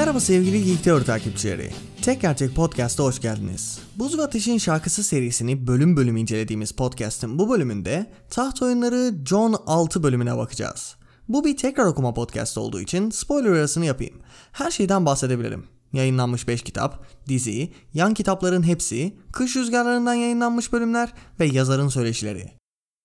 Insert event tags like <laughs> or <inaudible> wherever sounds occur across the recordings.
Merhaba sevgili Geek Teori takipçileri. Tek Gerçek Podcast'a hoş geldiniz. Buz ve Ateş'in şarkısı serisini bölüm bölüm incelediğimiz podcast'ın bu bölümünde taht oyunları John 6 bölümüne bakacağız. Bu bir tekrar okuma podcast olduğu için spoiler arasını yapayım. Her şeyden bahsedebilirim. Yayınlanmış 5 kitap, dizi, yan kitapların hepsi, kış rüzgarlarından yayınlanmış bölümler ve yazarın söyleşileri.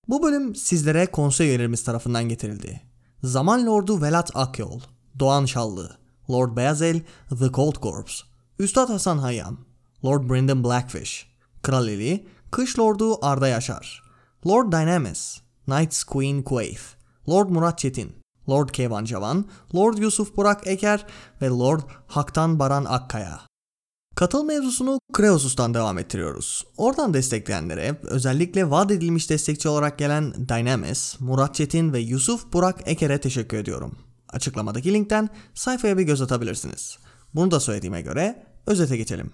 Bu bölüm sizlere konsey üyelerimiz tarafından getirildi. Zaman Lordu Velat Akyol, Doğan Şallı, Lord Beazel, The Cold Corpse, Üstad Hasan Hayyam, Lord Brendan Blackfish, Kral Eli, Kış Lordu Arda Yaşar, Lord Dynamis, Knights Queen Quaith, Lord Murat Çetin, Lord Kevan Cavan, Lord Yusuf Burak Eker ve Lord Haktan Baran Akkaya. Katıl mevzusunu Kreosus'tan devam ettiriyoruz. Oradan destekleyenlere, özellikle vaat edilmiş destekçi olarak gelen Dynamis, Murat Çetin ve Yusuf Burak Eker'e teşekkür ediyorum. Açıklamadaki linkten sayfaya bir göz atabilirsiniz. Bunu da söylediğime göre özete geçelim.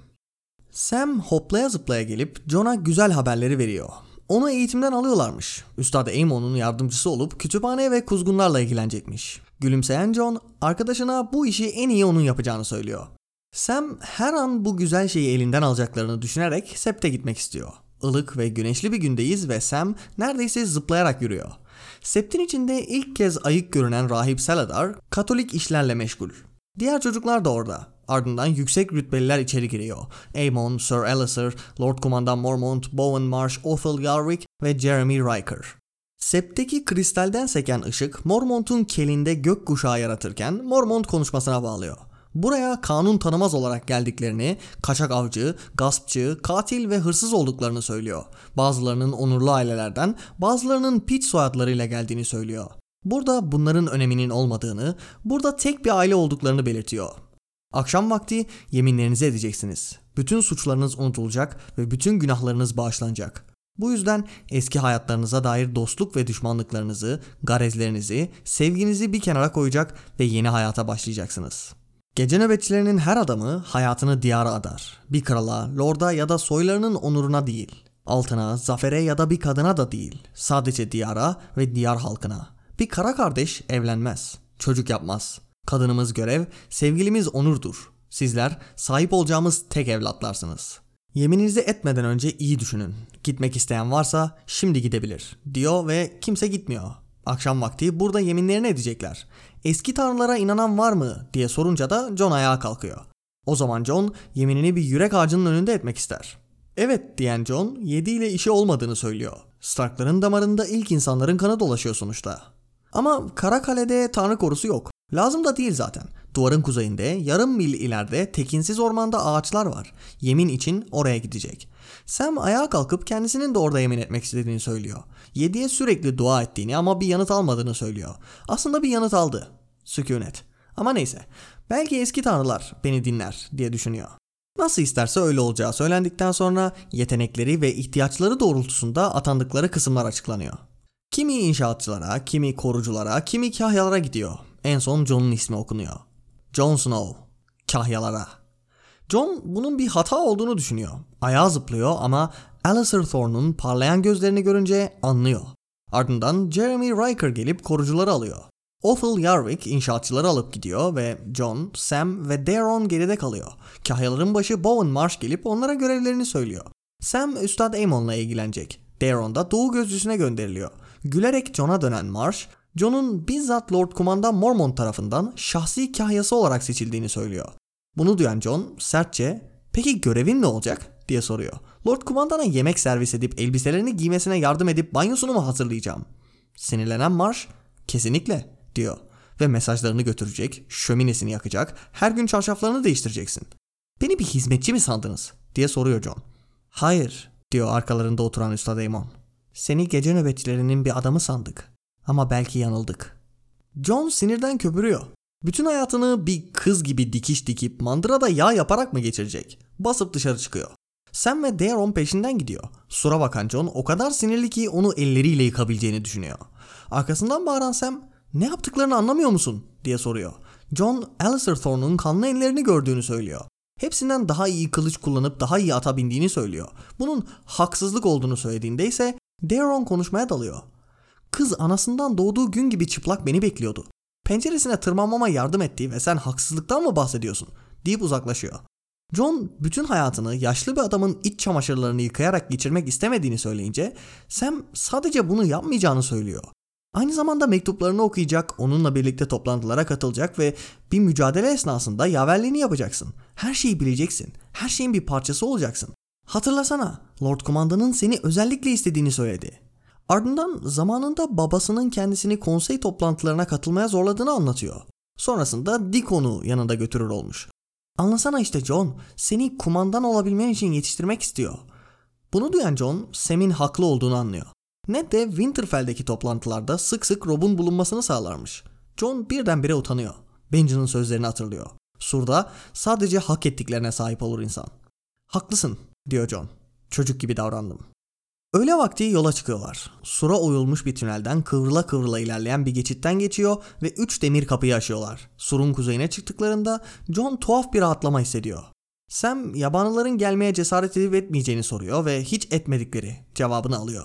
Sam hoplaya zıplaya gelip John'a güzel haberleri veriyor. Onu eğitimden alıyorlarmış. Üstad Amon'un yardımcısı olup kütüphane ve kuzgunlarla ilgilenecekmiş. Gülümseyen John arkadaşına bu işi en iyi onun yapacağını söylüyor. Sam her an bu güzel şeyi elinden alacaklarını düşünerek septe gitmek istiyor. Ilık ve güneşli bir gündeyiz ve Sam neredeyse zıplayarak yürüyor. Septin içinde ilk kez ayık görünen rahip Saladar Katolik işlerle meşgul. Diğer çocuklar da orada. Ardından yüksek rütbeliler içeri giriyor. Aemon, Sir Alistair, Lord Kumandan Mormont, Bowen Marsh, Othel Yarwick ve Jeremy Riker. Septeki kristalden seken ışık Mormont'un kelinde gök kuşağı yaratırken Mormont konuşmasına bağlıyor. Buraya kanun tanımaz olarak geldiklerini, kaçak avcı, gaspçı, katil ve hırsız olduklarını söylüyor. Bazılarının onurlu ailelerden, bazılarının piç soyadlarıyla geldiğini söylüyor. Burada bunların öneminin olmadığını, burada tek bir aile olduklarını belirtiyor. Akşam vakti yeminlerinizi edeceksiniz. Bütün suçlarınız unutulacak ve bütün günahlarınız bağışlanacak. Bu yüzden eski hayatlarınıza dair dostluk ve düşmanlıklarınızı, garezlerinizi, sevginizi bir kenara koyacak ve yeni hayata başlayacaksınız. Gece nöbetçilerinin her adamı hayatını diyara adar. Bir krala, lorda ya da soylarının onuruna değil. Altına, zafere ya da bir kadına da değil. Sadece diyara ve diyar halkına. Bir kara kardeş evlenmez. Çocuk yapmaz. Kadınımız görev, sevgilimiz onurdur. Sizler sahip olacağımız tek evlatlarsınız. Yemininizi etmeden önce iyi düşünün. Gitmek isteyen varsa şimdi gidebilir diyor ve kimse gitmiyor. Akşam vakti burada yeminlerini edecekler. Eski tanrılara inanan var mı diye sorunca da John ayağa kalkıyor. O zaman John yeminini bir yürek ağacının önünde etmek ister. Evet diyen John yediğiyle işi olmadığını söylüyor. Starkların damarında ilk insanların kanı dolaşıyor sonuçta. Ama Karakale'de tanrı korusu yok. Lazım da değil zaten. Duvarın kuzeyinde yarım mil ileride tekinsiz ormanda ağaçlar var. Yemin için oraya gidecek. Sam ayağa kalkıp kendisinin de orada yemin etmek istediğini söylüyor. Yediye sürekli dua ettiğini ama bir yanıt almadığını söylüyor. Aslında bir yanıt aldı. Sükunet. Ama neyse. Belki eski tanrılar beni dinler diye düşünüyor. Nasıl isterse öyle olacağı söylendikten sonra yetenekleri ve ihtiyaçları doğrultusunda atandıkları kısımlar açıklanıyor. Kimi inşaatçılara, kimi koruculara, kimi kahyalara gidiyor. En son John'un ismi okunuyor. Jon Snow. Kahyalara. John bunun bir hata olduğunu düşünüyor. Ayağa zıplıyor ama Alistair Thorne'un parlayan gözlerini görünce anlıyor. Ardından Jeremy Riker gelip korucuları alıyor. Othel Yarwick inşaatçıları alıp gidiyor ve John, Sam ve Daron geride kalıyor. Kahyaların başı Bowen Marsh gelip onlara görevlerini söylüyor. Sam Üstad Amon'la ilgilenecek. Daron da Doğu Gözcüsü'ne gönderiliyor. Gülerek John'a dönen Marsh, John'un bizzat Lord Kumandan Mormont tarafından şahsi kahyası olarak seçildiğini söylüyor. Bunu duyan John sertçe peki görevin ne olacak diye soruyor. Lord Kumandan'a yemek servis edip elbiselerini giymesine yardım edip banyosunu mu hazırlayacağım? Sinirlenen Marsh kesinlikle diyor ve mesajlarını götürecek, şöminesini yakacak, her gün çarşaflarını değiştireceksin. Beni bir hizmetçi mi sandınız diye soruyor John. Hayır diyor arkalarında oturan Üstad Aemon. Seni gece nöbetçilerinin bir adamı sandık. Ama belki yanıldık. John sinirden köpürüyor. Bütün hayatını bir kız gibi dikiş dikip mandırada yağ yaparak mı geçirecek? Basıp dışarı çıkıyor. Sam ve Daron peşinden gidiyor. Sura bakan John o kadar sinirli ki onu elleriyle yıkabileceğini düşünüyor. Arkasından bağıran Sam ne yaptıklarını anlamıyor musun diye soruyor. John Alistair Thorne'un kanlı ellerini gördüğünü söylüyor. Hepsinden daha iyi kılıç kullanıp daha iyi ata bindiğini söylüyor. Bunun haksızlık olduğunu söylediğinde ise Daron konuşmaya dalıyor. Kız anasından doğduğu gün gibi çıplak beni bekliyordu. Penceresine tırmanmama yardım etti ve sen haksızlıktan mı bahsediyorsun? deyip uzaklaşıyor. John bütün hayatını yaşlı bir adamın iç çamaşırlarını yıkayarak geçirmek istemediğini söyleyince Sam sadece bunu yapmayacağını söylüyor. Aynı zamanda mektuplarını okuyacak, onunla birlikte toplantılara katılacak ve bir mücadele esnasında yaverliğini yapacaksın. Her şeyi bileceksin. Her şeyin bir parçası olacaksın. Hatırlasana, Lord Kumandan'ın seni özellikle istediğini söyledi. Ardından zamanında babasının kendisini konsey toplantılarına katılmaya zorladığını anlatıyor. Sonrasında Dick onu yanında götürür olmuş. Anlasana işte John, seni kumandan olabilmen için yetiştirmek istiyor. Bunu duyan John, Sam'in haklı olduğunu anlıyor. Ned de Winterfell'deki toplantılarda sık sık Rob'un bulunmasını sağlarmış. John birdenbire utanıyor. Benjen'in sözlerini hatırlıyor. Surda sadece hak ettiklerine sahip olur insan. Haklısın diyor John. Çocuk gibi davrandım. Öğle vakti yola çıkıyorlar. Sura oyulmuş bir tünelden kıvrıla kıvrıla ilerleyen bir geçitten geçiyor ve üç demir kapıyı aşıyorlar. Surun kuzeyine çıktıklarında John tuhaf bir rahatlama hissediyor. Sam yabanıların gelmeye cesaret edip etmeyeceğini soruyor ve hiç etmedikleri cevabını alıyor.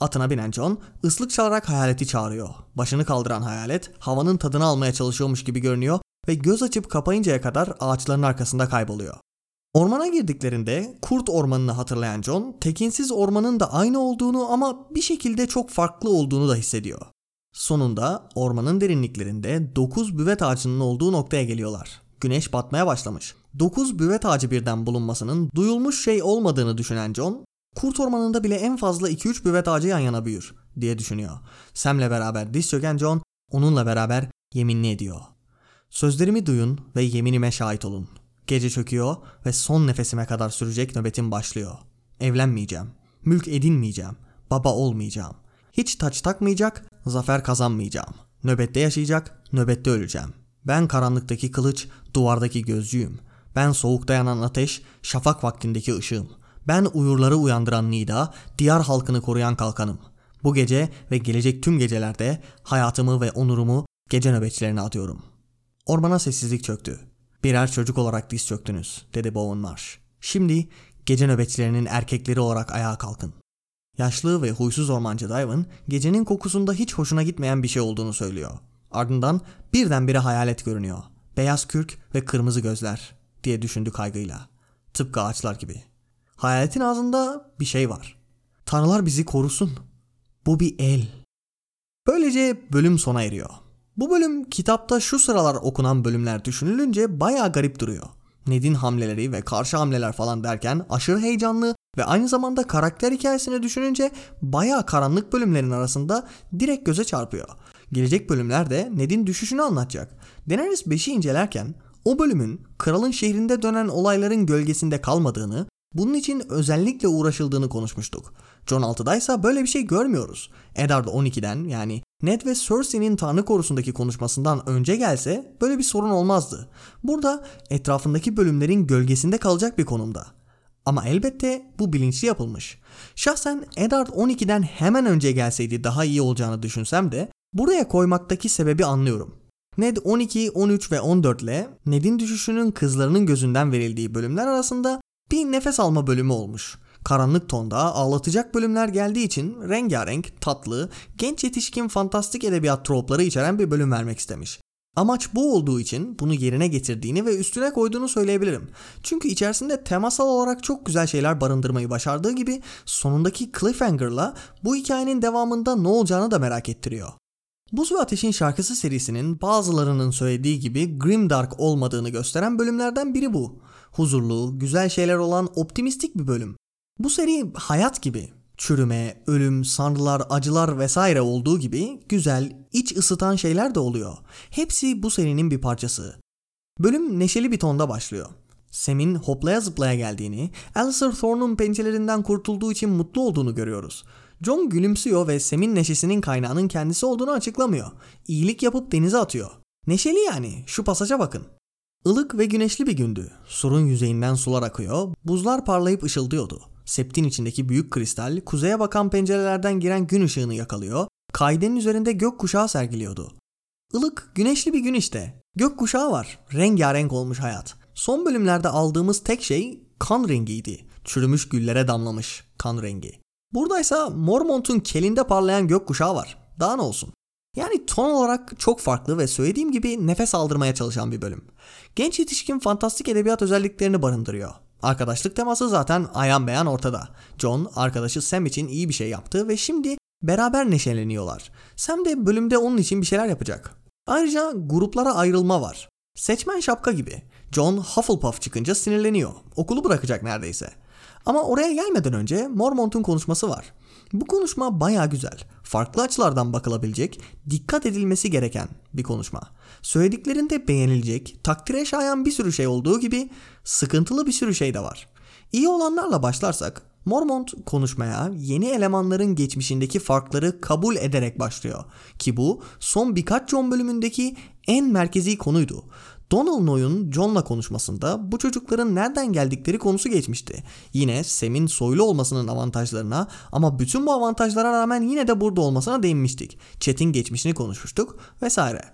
Atına binen John ıslık çalarak hayaleti çağırıyor. Başını kaldıran hayalet havanın tadını almaya çalışıyormuş gibi görünüyor ve göz açıp kapayıncaya kadar ağaçların arkasında kayboluyor. Ormana girdiklerinde kurt ormanını hatırlayan John, tekinsiz ormanın da aynı olduğunu ama bir şekilde çok farklı olduğunu da hissediyor. Sonunda ormanın derinliklerinde 9 büvet ağacının olduğu noktaya geliyorlar. Güneş batmaya başlamış. 9 büvet ağacı birden bulunmasının duyulmuş şey olmadığını düşünen John, kurt ormanında bile en fazla 2-3 büvet ağacı yan yana büyür diye düşünüyor. Sam'le beraber diz çöken John, onunla beraber yeminli ediyor. Sözlerimi duyun ve yeminime şahit olun. Gece çöküyor ve son nefesime kadar sürecek nöbetim başlıyor. Evlenmeyeceğim. Mülk edinmeyeceğim. Baba olmayacağım. Hiç taç takmayacak, zafer kazanmayacağım. Nöbette yaşayacak, nöbette öleceğim. Ben karanlıktaki kılıç, duvardaki gözcüyüm. Ben soğukta yanan ateş, şafak vaktindeki ışığım. Ben uyurları uyandıran nida, diyar halkını koruyan kalkanım. Bu gece ve gelecek tüm gecelerde hayatımı ve onurumu gece nöbetçilerine atıyorum. Ormana sessizlik çöktü. Birer çocuk olarak diz çöktünüz, dedi Bowen Marsh. Şimdi gece nöbetçilerinin erkekleri olarak ayağa kalkın. Yaşlı ve huysuz ormancı Dyvin gecenin kokusunda hiç hoşuna gitmeyen bir şey olduğunu söylüyor. Ardından birdenbire hayalet görünüyor. Beyaz kürk ve kırmızı gözler diye düşündü kaygıyla. Tıpkı ağaçlar gibi. Hayaletin ağzında bir şey var. Tanrılar bizi korusun. Bu bir el. Böylece bölüm sona eriyor. Bu bölüm kitapta şu sıralar okunan bölümler düşünülünce baya garip duruyor. Ned'in hamleleri ve karşı hamleler falan derken aşırı heyecanlı ve aynı zamanda karakter hikayesini düşününce baya karanlık bölümlerin arasında direkt göze çarpıyor. Gelecek bölümlerde Ned'in düşüşünü anlatacak. Daenerys 5'i incelerken o bölümün kralın şehrinde dönen olayların gölgesinde kalmadığını, bunun için özellikle uğraşıldığını konuşmuştuk. John 6'da ise böyle bir şey görmüyoruz. Eddard 12'den yani Ned ve Cersei'nin Tanrı korusundaki konuşmasından önce gelse böyle bir sorun olmazdı. Burada etrafındaki bölümlerin gölgesinde kalacak bir konumda. Ama elbette bu bilinçli yapılmış. Şahsen Eddard 12'den hemen önce gelseydi daha iyi olacağını düşünsem de buraya koymaktaki sebebi anlıyorum. Ned 12, 13 ve 14 ile Ned'in düşüşünün kızlarının gözünden verildiği bölümler arasında bir nefes alma bölümü olmuş. Karanlık tonda ağlatacak bölümler geldiği için rengarenk, tatlı, genç yetişkin fantastik edebiyat tropları içeren bir bölüm vermek istemiş. Amaç bu olduğu için bunu yerine getirdiğini ve üstüne koyduğunu söyleyebilirim. Çünkü içerisinde temasal olarak çok güzel şeyler barındırmayı başardığı gibi sonundaki cliffhanger'la bu hikayenin devamında ne olacağını da merak ettiriyor. Buz ve Ateş'in şarkısı serisinin bazılarının söylediği gibi grimdark olmadığını gösteren bölümlerden biri bu. Huzurlu, güzel şeyler olan optimistik bir bölüm. Bu seri hayat gibi. Çürüme, ölüm, sanrılar, acılar vesaire olduğu gibi güzel, iç ısıtan şeyler de oluyor. Hepsi bu serinin bir parçası. Bölüm neşeli bir tonda başlıyor. Sam'in hoplaya zıplaya geldiğini, Alistair Thorne'un pençelerinden kurtulduğu için mutlu olduğunu görüyoruz. John gülümsüyor ve Sam'in neşesinin kaynağının kendisi olduğunu açıklamıyor. İyilik yapıp denize atıyor. Neşeli yani şu pasaja bakın. Ilık ve güneşli bir gündü. Surun yüzeyinden sular akıyor, buzlar parlayıp ışıldıyordu. Septin içindeki büyük kristal kuzeye bakan pencerelerden giren gün ışığını yakalıyor, kaidenin üzerinde gök kuşağı sergiliyordu. Ilık, güneşli bir gün işte. Gök kuşağı var. Rengarenk olmuş hayat. Son bölümlerde aldığımız tek şey kan rengiydi. Çürümüş güllere damlamış kan rengi. Buradaysa Mormont'un kelinde parlayan gök kuşağı var. Daha ne olsun? Yani ton olarak çok farklı ve söylediğim gibi nefes aldırmaya çalışan bir bölüm. Genç yetişkin fantastik edebiyat özelliklerini barındırıyor. Arkadaşlık teması zaten ayan beyan ortada. John arkadaşı Sam için iyi bir şey yaptı ve şimdi beraber neşeleniyorlar. Sam de bölümde onun için bir şeyler yapacak. Ayrıca gruplara ayrılma var. Seçmen şapka gibi. John Hufflepuff çıkınca sinirleniyor. Okulu bırakacak neredeyse. Ama oraya gelmeden önce Mormont'un konuşması var. Bu konuşma baya güzel. Farklı açılardan bakılabilecek, dikkat edilmesi gereken bir konuşma. Söylediklerinde beğenilecek, takdire şayan bir sürü şey olduğu gibi sıkıntılı bir sürü şey de var. İyi olanlarla başlarsak Mormont konuşmaya yeni elemanların geçmişindeki farkları kabul ederek başlıyor. Ki bu son birkaç John bölümündeki en merkezi konuydu. Donald Noy'un John'la konuşmasında bu çocukların nereden geldikleri konusu geçmişti. Yine Sam'in soylu olmasının avantajlarına ama bütün bu avantajlara rağmen yine de burada olmasına değinmiştik. Chat'in geçmişini konuşmuştuk vesaire.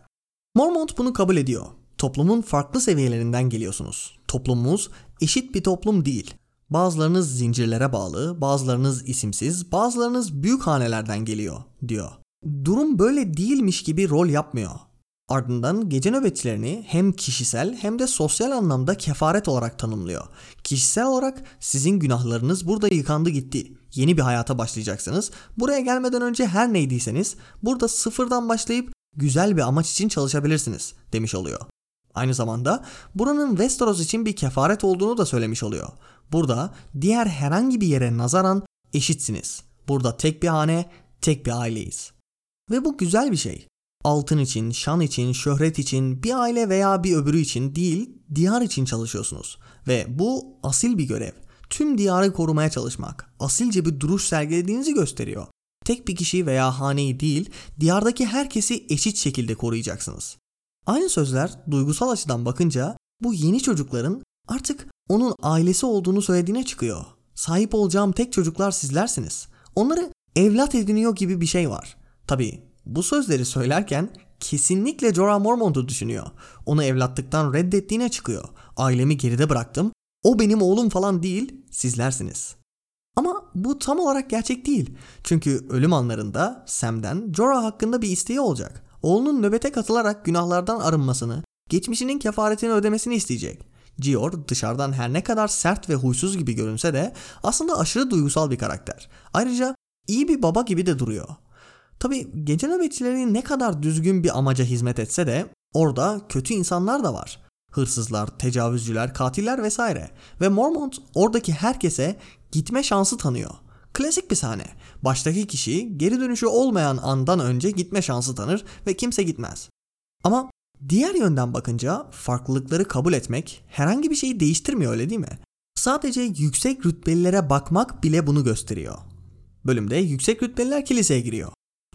Mormont bunu kabul ediyor. Toplumun farklı seviyelerinden geliyorsunuz. Toplumumuz eşit bir toplum değil. Bazılarınız zincirlere bağlı, bazılarınız isimsiz, bazılarınız büyük hanelerden geliyor diyor. Durum böyle değilmiş gibi rol yapmıyor. Ardından gece nöbetçilerini hem kişisel hem de sosyal anlamda kefaret olarak tanımlıyor. Kişisel olarak sizin günahlarınız burada yıkandı gitti. Yeni bir hayata başlayacaksınız. Buraya gelmeden önce her neydiyseniz burada sıfırdan başlayıp güzel bir amaç için çalışabilirsiniz demiş oluyor. Aynı zamanda buranın Westeros için bir kefaret olduğunu da söylemiş oluyor. Burada diğer herhangi bir yere nazaran eşitsiniz. Burada tek bir hane, tek bir aileyiz. Ve bu güzel bir şey. Altın için, şan için, şöhret için, bir aile veya bir öbürü için değil, diyar için çalışıyorsunuz. Ve bu asil bir görev. Tüm diyarı korumaya çalışmak, asilce bir duruş sergilediğinizi gösteriyor. Tek bir kişi veya haneyi değil, diyardaki herkesi eşit şekilde koruyacaksınız. Aynı sözler duygusal açıdan bakınca bu yeni çocukların artık onun ailesi olduğunu söylediğine çıkıyor. Sahip olacağım tek çocuklar sizlersiniz. Onları evlat ediniyor gibi bir şey var. Tabi bu sözleri söylerken kesinlikle Jorah Mormont'u düşünüyor. Onu evlatlıktan reddettiğine çıkıyor. Ailemi geride bıraktım. O benim oğlum falan değil, sizlersiniz. Ama bu tam olarak gerçek değil. Çünkü ölüm anlarında Sam'den Jorah hakkında bir isteği olacak. Oğlunun nöbete katılarak günahlardan arınmasını, geçmişinin kefaretini ödemesini isteyecek. Gior dışarıdan her ne kadar sert ve huysuz gibi görünse de aslında aşırı duygusal bir karakter. Ayrıca iyi bir baba gibi de duruyor. Tabi gece nöbetçileri ne kadar düzgün bir amaca hizmet etse de orada kötü insanlar da var. Hırsızlar, tecavüzcüler, katiller vesaire. Ve Mormont oradaki herkese gitme şansı tanıyor. Klasik bir sahne. Baştaki kişi geri dönüşü olmayan andan önce gitme şansı tanır ve kimse gitmez. Ama diğer yönden bakınca farklılıkları kabul etmek herhangi bir şeyi değiştirmiyor öyle değil mi? Sadece yüksek rütbelilere bakmak bile bunu gösteriyor. Bölümde yüksek rütbeliler kiliseye giriyor.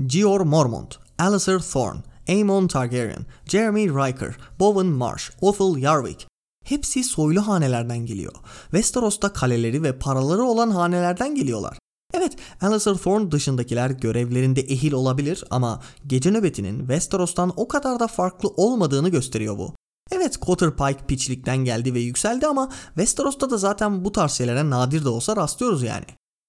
Gior Mormont, Alistair Thorne, Aemon Targaryen, Jeremy Riker, Bowen Marsh, Othel Yarwick hepsi soylu hanelerden geliyor. Westeros'ta kaleleri ve paraları olan hanelerden geliyorlar. Evet, Alistair Thorne dışındakiler görevlerinde ehil olabilir ama gece nöbetinin Westeros'tan o kadar da farklı olmadığını gösteriyor bu. Evet Cotter Pike piçlikten geldi ve yükseldi ama Westeros'ta da zaten bu tarz şeylere nadir de olsa rastlıyoruz yani.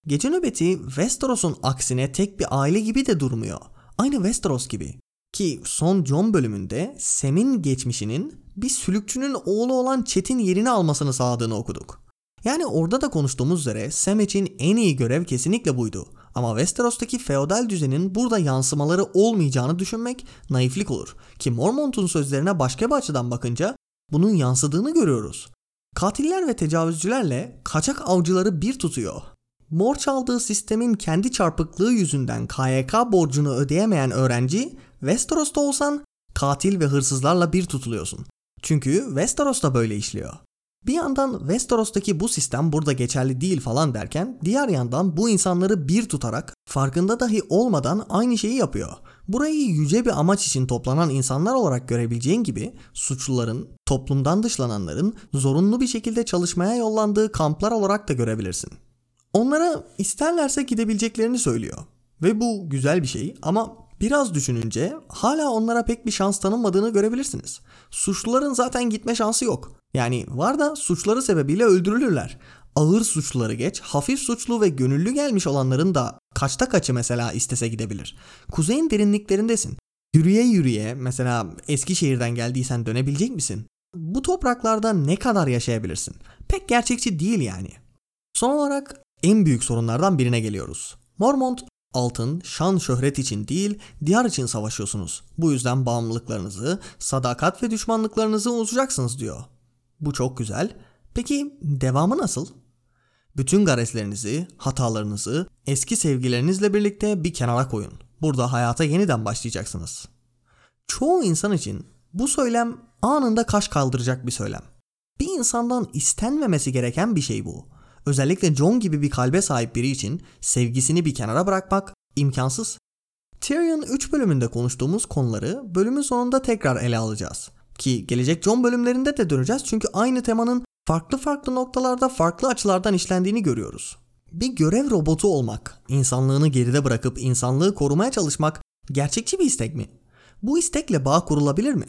Gece nöbeti Westeros'un aksine tek bir aile gibi de durmuyor. Aynı Westeros gibi. Ki son John bölümünde Sam'in geçmişinin bir sülükçünün oğlu olan Chet'in yerini almasını sağladığını okuduk. Yani orada da konuştuğumuz üzere Sam için en iyi görev kesinlikle buydu. Ama Westeros'taki feodal düzenin burada yansımaları olmayacağını düşünmek naiflik olur. Ki Mormont'un sözlerine başka bir açıdan bakınca bunun yansıdığını görüyoruz. Katiller ve tecavüzcülerle kaçak avcıları bir tutuyor. Mor çaldığı sistemin kendi çarpıklığı yüzünden KYK borcunu ödeyemeyen öğrenci, Westeros'ta olsan katil ve hırsızlarla bir tutuluyorsun. Çünkü Westeros da böyle işliyor. Bir yandan Westeros'taki bu sistem burada geçerli değil falan derken diğer yandan bu insanları bir tutarak farkında dahi olmadan aynı şeyi yapıyor. Burayı yüce bir amaç için toplanan insanlar olarak görebileceğin gibi suçluların, toplumdan dışlananların zorunlu bir şekilde çalışmaya yollandığı kamplar olarak da görebilirsin. Onlara isterlerse gidebileceklerini söylüyor. Ve bu güzel bir şey ama biraz düşününce hala onlara pek bir şans tanınmadığını görebilirsiniz. Suçluların zaten gitme şansı yok. Yani var da suçları sebebiyle öldürülürler. Ağır suçluları geç, hafif suçlu ve gönüllü gelmiş olanların da kaçta kaçı mesela istese gidebilir. Kuzeyin derinliklerindesin. Yürüye yürüye mesela Eskişehir'den geldiysen dönebilecek misin? Bu topraklarda ne kadar yaşayabilirsin? Pek gerçekçi değil yani. Son olarak en büyük sorunlardan birine geliyoruz. Mormont altın, şan, şöhret için değil, diyar için savaşıyorsunuz. Bu yüzden bağımlılıklarınızı, sadakat ve düşmanlıklarınızı unutacaksınız diyor. Bu çok güzel. Peki devamı nasıl? Bütün gareslerinizi, hatalarınızı eski sevgilerinizle birlikte bir kenara koyun. Burada hayata yeniden başlayacaksınız. Çoğu insan için bu söylem anında kaş kaldıracak bir söylem. Bir insandan istenmemesi gereken bir şey bu. Özellikle John gibi bir kalbe sahip biri için sevgisini bir kenara bırakmak imkansız. Tyrion 3 bölümünde konuştuğumuz konuları bölümün sonunda tekrar ele alacağız. Ki gelecek John bölümlerinde de döneceğiz çünkü aynı temanın farklı farklı noktalarda farklı açılardan işlendiğini görüyoruz. Bir görev robotu olmak, insanlığını geride bırakıp insanlığı korumaya çalışmak gerçekçi bir istek mi? Bu istekle bağ kurulabilir mi?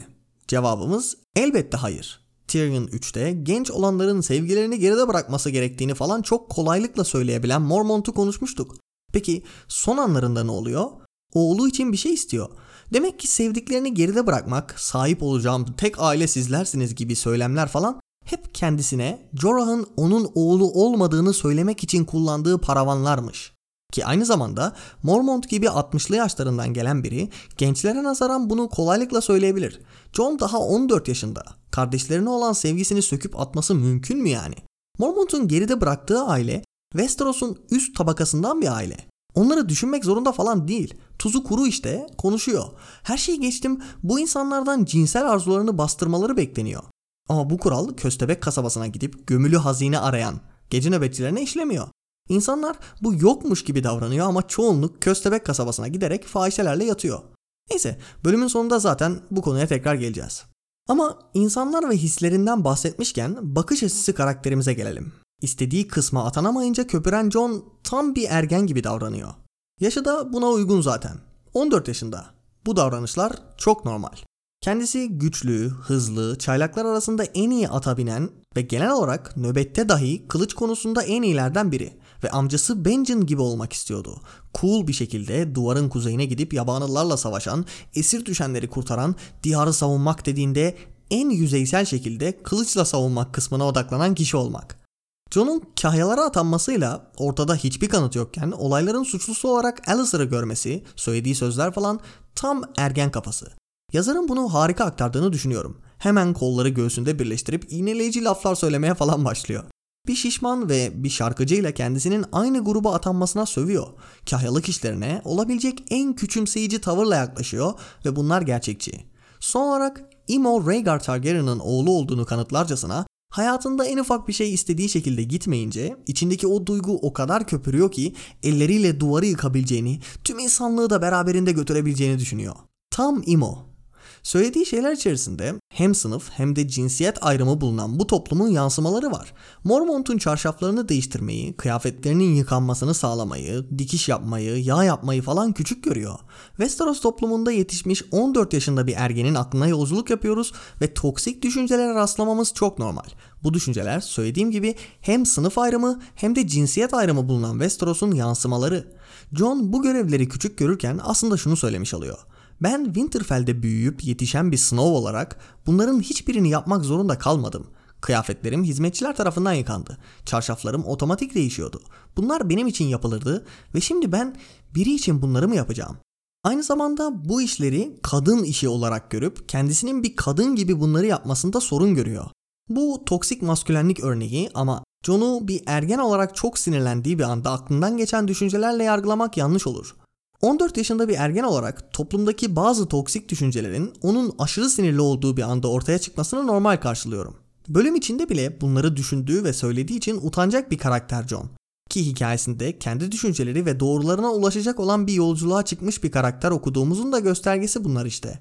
Cevabımız elbette hayır. Tyrion 3'te genç olanların sevgilerini geride bırakması gerektiğini falan çok kolaylıkla söyleyebilen Mormont'u konuşmuştuk. Peki son anlarında ne oluyor? Oğlu için bir şey istiyor. Demek ki sevdiklerini geride bırakmak, sahip olacağım tek aile sizlersiniz gibi söylemler falan hep kendisine Jorah'ın onun oğlu olmadığını söylemek için kullandığı paravanlarmış. Ki aynı zamanda Mormont gibi 60'lı yaşlarından gelen biri gençlere nazaran bunu kolaylıkla söyleyebilir. John daha 14 yaşında. Kardeşlerine olan sevgisini söküp atması mümkün mü yani? Mormont'un geride bıraktığı aile Westeros'un üst tabakasından bir aile. Onları düşünmek zorunda falan değil. Tuzu kuru işte konuşuyor. Her şeyi geçtim bu insanlardan cinsel arzularını bastırmaları bekleniyor. Ama bu kural Köstebek kasabasına gidip gömülü hazine arayan gece nöbetçilerine işlemiyor. İnsanlar bu yokmuş gibi davranıyor ama çoğunluk Köstebek kasabasına giderek fahişelerle yatıyor. Neyse bölümün sonunda zaten bu konuya tekrar geleceğiz. Ama insanlar ve hislerinden bahsetmişken bakış açısı karakterimize gelelim. İstediği kısma atanamayınca köpüren John tam bir ergen gibi davranıyor. Yaşı da buna uygun zaten. 14 yaşında. Bu davranışlar çok normal. Kendisi güçlü, hızlı, çaylaklar arasında en iyi ata binen ve genel olarak nöbette dahi kılıç konusunda en iyilerden biri ve amcası Benjen gibi olmak istiyordu. Cool bir şekilde duvarın kuzeyine gidip yabanıllarla savaşan, esir düşenleri kurtaran, diyarı savunmak dediğinde en yüzeysel şekilde kılıçla savunmak kısmına odaklanan kişi olmak. John'un kahyalara atanmasıyla ortada hiçbir kanıt yokken olayların suçlusu olarak Alistair'ı görmesi, söylediği sözler falan tam ergen kafası. Yazarın bunu harika aktardığını düşünüyorum. Hemen kolları göğsünde birleştirip iğneleyici laflar söylemeye falan başlıyor. Bir şişman ve bir şarkıcı ile kendisinin aynı gruba atanmasına sövüyor. Kahyalık işlerine olabilecek en küçümseyici tavırla yaklaşıyor ve bunlar gerçekçi. Son olarak Imo Rhaegar Targaryen'ın oğlu olduğunu kanıtlarcasına hayatında en ufak bir şey istediği şekilde gitmeyince içindeki o duygu o kadar köpürüyor ki elleriyle duvarı yıkabileceğini, tüm insanlığı da beraberinde götürebileceğini düşünüyor. Tam Imo. Söylediği şeyler içerisinde hem sınıf hem de cinsiyet ayrımı bulunan bu toplumun yansımaları var. Mormont'un çarşaflarını değiştirmeyi, kıyafetlerinin yıkanmasını sağlamayı, dikiş yapmayı, yağ yapmayı falan küçük görüyor. Westeros toplumunda yetişmiş 14 yaşında bir ergenin aklına yolculuk yapıyoruz ve toksik düşüncelere rastlamamız çok normal. Bu düşünceler söylediğim gibi hem sınıf ayrımı hem de cinsiyet ayrımı bulunan Westeros'un yansımaları. John bu görevleri küçük görürken aslında şunu söylemiş oluyor. Ben Winterfell'de büyüyüp yetişen bir Snow olarak bunların hiçbirini yapmak zorunda kalmadım. Kıyafetlerim hizmetçiler tarafından yıkandı. Çarşaflarım otomatik değişiyordu. Bunlar benim için yapılırdı ve şimdi ben biri için bunları mı yapacağım? Aynı zamanda bu işleri kadın işi olarak görüp kendisinin bir kadın gibi bunları yapmasında sorun görüyor. Bu toksik maskülenlik örneği ama John'u bir ergen olarak çok sinirlendiği bir anda aklından geçen düşüncelerle yargılamak yanlış olur. 14 yaşında bir ergen olarak toplumdaki bazı toksik düşüncelerin onun aşırı sinirli olduğu bir anda ortaya çıkmasını normal karşılıyorum. Bölüm içinde bile bunları düşündüğü ve söylediği için utanacak bir karakter John. Ki hikayesinde kendi düşünceleri ve doğrularına ulaşacak olan bir yolculuğa çıkmış bir karakter okuduğumuzun da göstergesi bunlar işte.